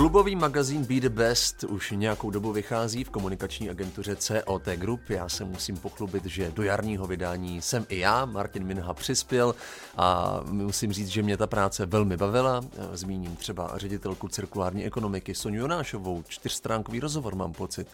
Klubový magazín Be the Best už nějakou dobu vychází v komunikační agentuře COT Group. Já se musím pochlubit, že do jarního vydání jsem i já, Martin Minha, přispěl a musím říct, že mě ta práce velmi bavila. Zmíním třeba ředitelku cirkulární ekonomiky Soniu Jonášovou, čtyřstránkový rozhovor mám pocit.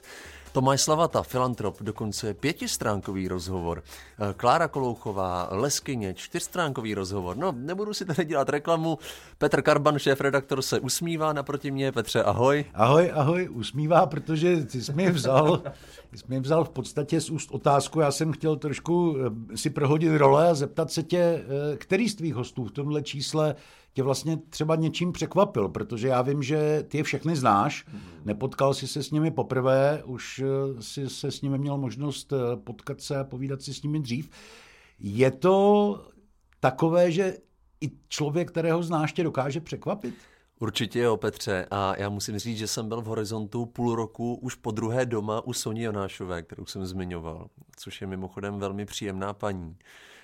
Tomáš Slavata, filantrop, dokonce pětistránkový rozhovor. Eh, Klára Kolouchová, Leskyně, čtyřstránkový rozhovor. No, nebudu si tady dělat reklamu. Petr Karban, šéf-redaktor, se usmívá naproti mě. Petře, ahoj. Ahoj, ahoj, usmívá, protože ty jsi mi vzal, jsi mi vzal v podstatě z úst otázku. Já jsem chtěl trošku eh, si prohodit role a zeptat se tě, eh, který z tvých hostů v tomhle čísle tě vlastně třeba něčím překvapil, protože já vím, že ty je všechny znáš, nepotkal jsi se s nimi poprvé, už eh, si se s nimi měl možnost eh, potkat se a povídat si s nimi dřív. Je to takové, že i člověk, kterého znáš, tě dokáže překvapit? Určitě jo, Petře. A já musím říct, že jsem byl v Horizontu půl roku už po druhé doma u Soni Jonášové, kterou jsem zmiňoval, což je mimochodem velmi příjemná paní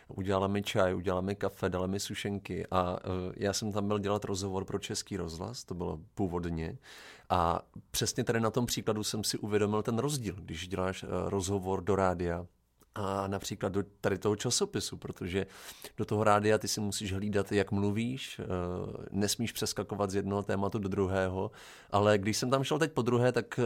udělala mi čaj, udělala mi kafe, dala mi sušenky a uh, já jsem tam byl dělat rozhovor pro Český rozhlas, to bylo původně. A přesně tady na tom příkladu jsem si uvědomil ten rozdíl, když děláš uh, rozhovor do rádia a například do tady toho časopisu, protože do toho rádia ty si musíš hlídat, jak mluvíš, eh, nesmíš přeskakovat z jednoho tématu do druhého, ale když jsem tam šel teď po druhé, tak eh,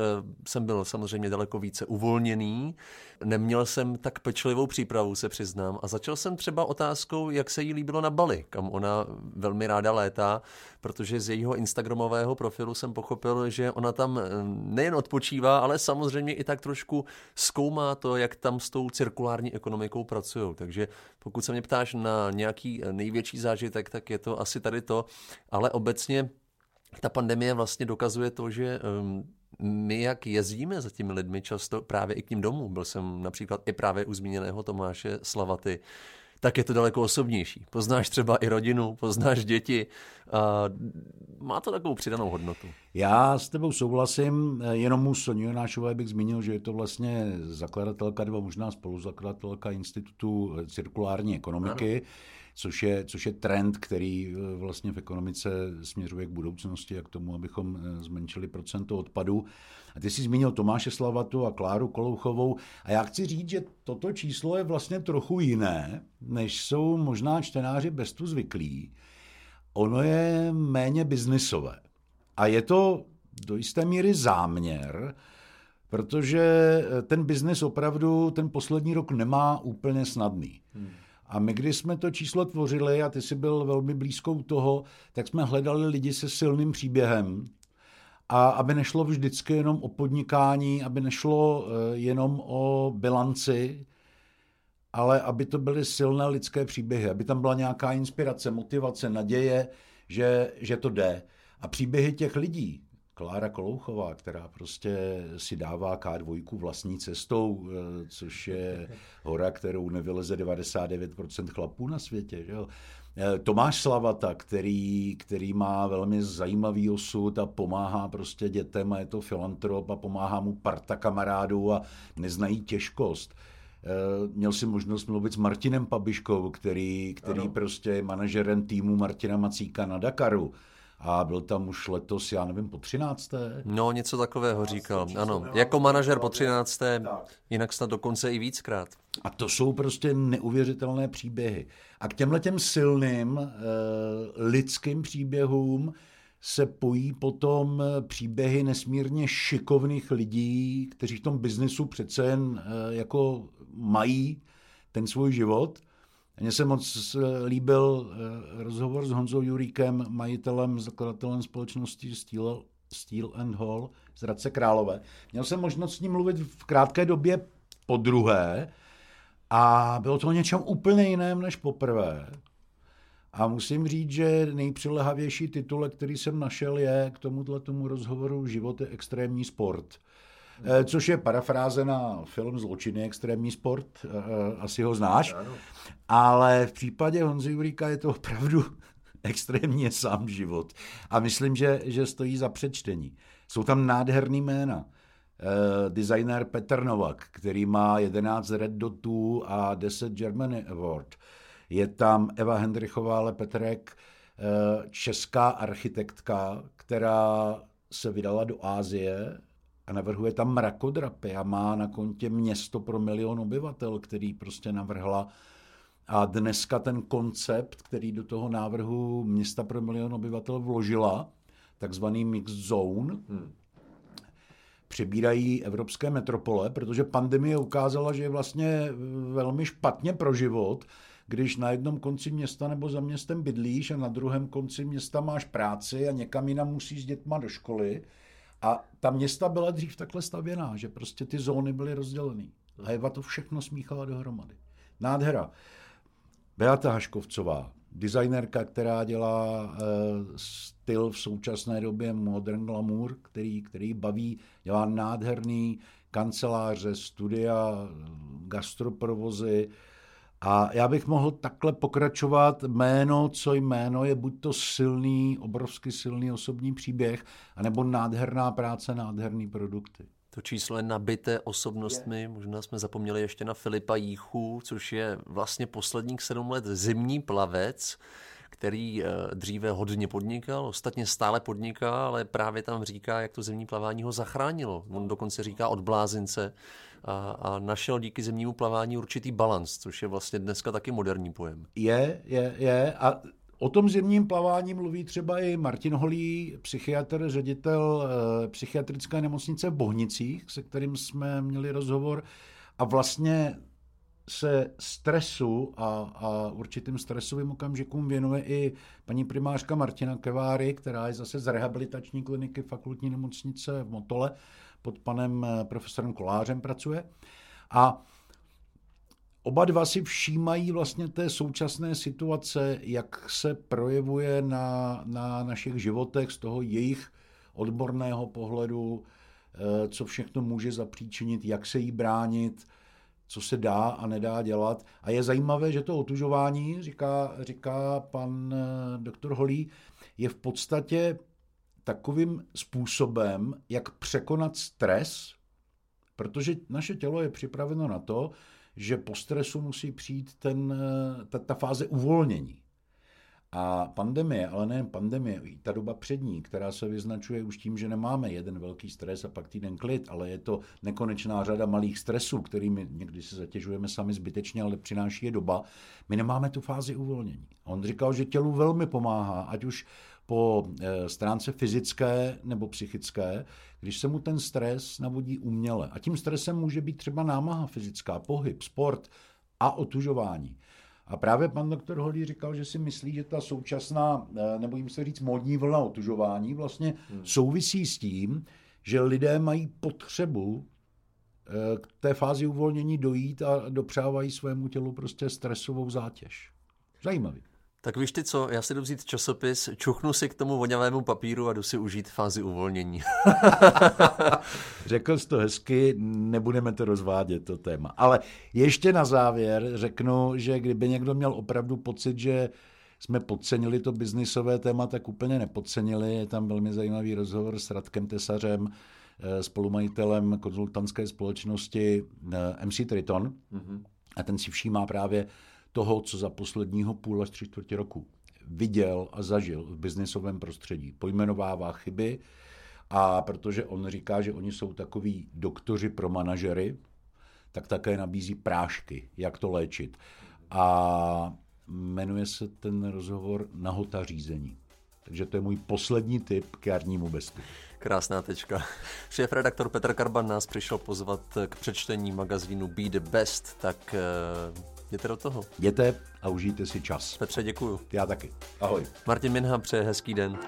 jsem byl samozřejmě daleko více uvolněný, neměl jsem tak pečlivou přípravu, se přiznám, a začal jsem třeba otázkou, jak se jí líbilo na Bali, kam ona velmi ráda létá, protože z jejího instagramového profilu jsem pochopil, že ona tam eh, nejen odpočívá, ale samozřejmě i tak trošku zkoumá to, jak tam s tou cirkulární ekonomikou pracují. Takže pokud se mě ptáš na nějaký největší zážitek, tak je to asi tady to, ale obecně ta pandemie vlastně dokazuje to, že ehm, my, jak jezdíme za těmi lidmi často právě i k ním domů, byl jsem například i právě u zmíněného Tomáše Slavaty, tak je to daleko osobnější. Poznáš třeba i rodinu, poznáš děti a má to takovou přidanou hodnotu. Já s tebou souhlasím, jenom mu Soniu Nášové bych zmínil, že je to vlastně zakladatelka nebo možná spoluzakladatelka Institutu cirkulární ekonomiky. Ano což je, což je trend, který eh, vlastně v ekonomice směřuje k budoucnosti a k tomu, abychom eh, zmenšili procento odpadů. A ty jsi zmínil Tomáše Slavatu a Kláru Kolouchovou a já chci říct, že toto číslo je vlastně trochu jiné, než jsou možná čtenáři bez tu zvyklí. Ono je méně biznisové. A je to do jisté míry záměr, protože eh, ten biznis opravdu ten poslední rok nemá úplně snadný. Hmm. A my, když jsme to číslo tvořili, a ty jsi byl velmi blízkou toho, tak jsme hledali lidi se silným příběhem. A aby nešlo vždycky jenom o podnikání, aby nešlo eh, jenom o bilanci, ale aby to byly silné lidské příběhy, aby tam byla nějaká inspirace, motivace, naděje, že, že to jde. A příběhy těch lidí, Klára Kolouchová, která prostě si dává K2 vlastní cestou, eh, což je hora, kterou nevyleze 99% chlapů na světě. Že jo? Eh, Tomáš Slavata, který, který má velmi zajímavý osud a pomáhá prostě dětem a je to filantrop a pomáhá mu parta kamarádů a neznají těžkost. Eh, měl si možnost mluvit s Martinem Pabiškou, který, který prostě je manažerem týmu Martina Macíka na Dakaru a byl tam už letos, já nevím, po 13. No, něco takového říkal, ano. Jako manažer po 13. jinak snad dokonce i víckrát. A to jsou prostě neuvěřitelné příběhy. A k těmhle těm silným eh, lidským příběhům se pojí potom příběhy nesmírně šikovných lidí, kteří v tom biznesu přece jen eh, jako mají ten svůj život mně se moc líbil eh, rozhovor s Honzou Juríkem, majitelem, zakladatelem společnosti Steel, Steel and Hall z Radce Králové. Měl jsem možnost s ním mluvit v krátké době po druhé a bylo to o něčem úplně jiném než poprvé. A musím říct, že nejpřilehavější titulek, který jsem našel, je k tomuhle tomu rozhovoru Život je extrémní sport. Eh, což je parafráze na film Zločiny extrémní sport, eh, asi ho znáš, ale v případě Honzy Juríka je to opravdu extrémně sám život a myslím, že, že stojí za přečtení. Jsou tam nádherný jména. Uh, designer Petr Novak, který má 11 Red Dotů a 10 Germany Award. Je tam Eva Hendrichová Lepetrek, uh, česká architektka, která se vydala do Ázie a navrhuje tam mrakodrapy a má na kontě město pro milion obyvatel, který prostě navrhla. A dneska ten koncept, který do toho návrhu města pro milion obyvatel vložila, takzvaný mixed zone, hmm. přebírají evropské metropole, protože pandemie ukázala, že je vlastně velmi špatně pro život, když na jednom konci města nebo za městem bydlíš a na druhém konci města máš práci a někam jinam musíš s dětma do školy. A ta města byla dřív takhle stavěná, že prostě ty zóny byly rozdělené. A Eva to všechno smíchala dohromady. Nádhera. Beata Haškovcová, designerka, která dělá e, styl v současné době modern glamour, který, který baví, dělá nádherný kanceláře, studia, gastroprovozy, a já bych mohl takhle pokračovat jméno, co jméno je buď to silný, obrovsky silný osobní příběh, anebo nádherná práce, nádherný produkty. To číslo je nabité osobnostmi, je. možná jsme zapomněli ještě na Filipa Jíchu, což je vlastně posledních sedm let zimní plavec, který eh, dříve hodně podnikal, ostatně stále podniká, ale právě tam říká, jak to zimní plavání ho zachránilo. On dokonce říká od blázince a, a našel díky zimnímu plavání určitý balans, což je vlastně dneska taky moderní pojem. Je, je, je. A O tom zimním plavání mluví třeba i Martin Holý, psychiatr, ředitel e, psychiatrické nemocnice v Bohnicích, se kterým jsme měli rozhovor. A vlastně se stresu a, a určitým stresovým okamžikům věnuje i paní primářka Martina Keváry, která je zase z rehabilitační kliniky fakultní nemocnice v Motole, pod panem eh, profesorem Kolářem pracuje. A oba dva si všímají vlastně té současné situace, jak se projevuje na, na našich životech z toho jejich odborného pohledu, eh, co všechno může zapříčinit, jak se jí bránit, co se dá a nedá dělat. A je zajímavé, že to otužování, říká, říká pan eh, doktor Holý, je v podstatě takovým způsobem, jak překonat stres, protože naše tělo je připraveno na to, že po stresu musí přijít ten, eh, ta, ta fáze uvolnění. A pandemie, ale nejen pandemie, i ta doba přední, která se vyznačuje už tím, že nemáme jeden velký stres a pak týden klid, ale je to nekonečná řada malých stresů, kterými někdy se zatěžujeme sami zbytečně, ale přináší je doba. My nemáme tu fázi uvolnění. On říkal, že tělu velmi pomáhá, ať už po eh, stránce fyzické nebo psychické, když se mu ten stres navodí uměle. A tím stresem může být třeba námaha fyzická, pohyb, sport a otužování. A právě pan doktor Holý říkal, že si myslí, že ta současná, eh, nebo jim se říct, módní vlna otužování vlastně hmm. souvisí s tím, že lidé mají potřebu eh, k té fázi uvolnění dojít a dopřávají svému tělu prostě stresovou zátěž. Zajímavý. Tak víš ty co, já si jdu vzít časopis, čuchnu si k tomu voňavému papíru a jdu si užít fázi uvolnění. Řekl jsi to hezky, nebudeme to rozvádět, to téma. Ale ještě na závěr řeknu, že kdyby někdo měl opravdu pocit, že jsme podcenili to biznisové téma, tak úplně nepodcenili. Je tam velmi zajímavý rozhovor s Radkem Tesařem, eh, spolumajitelem konzultantské společnosti eh, MC Triton. Mm-hmm. A ten si všímá právě toho, co za posledního půl až tři čtvrtě roku viděl a zažil v biznesovém prostředí. Pojmenovává chyby a protože on říká, že oni jsou takový doktoři pro manažery, tak také nabízí prášky, jak to léčit. A jmenuje se ten rozhovor Nahota řízení. Takže to je můj poslední tip k jarnímu bestu. Krásná tečka. Šéf redaktor Petr Karban nás přišel pozvat k přečtení magazínu Be the Best, tak eh, Jděte do toho. Jděte a užijte si čas. Petře, děkuju. Já taky. Ahoj. Martin Minha přeje hezký den.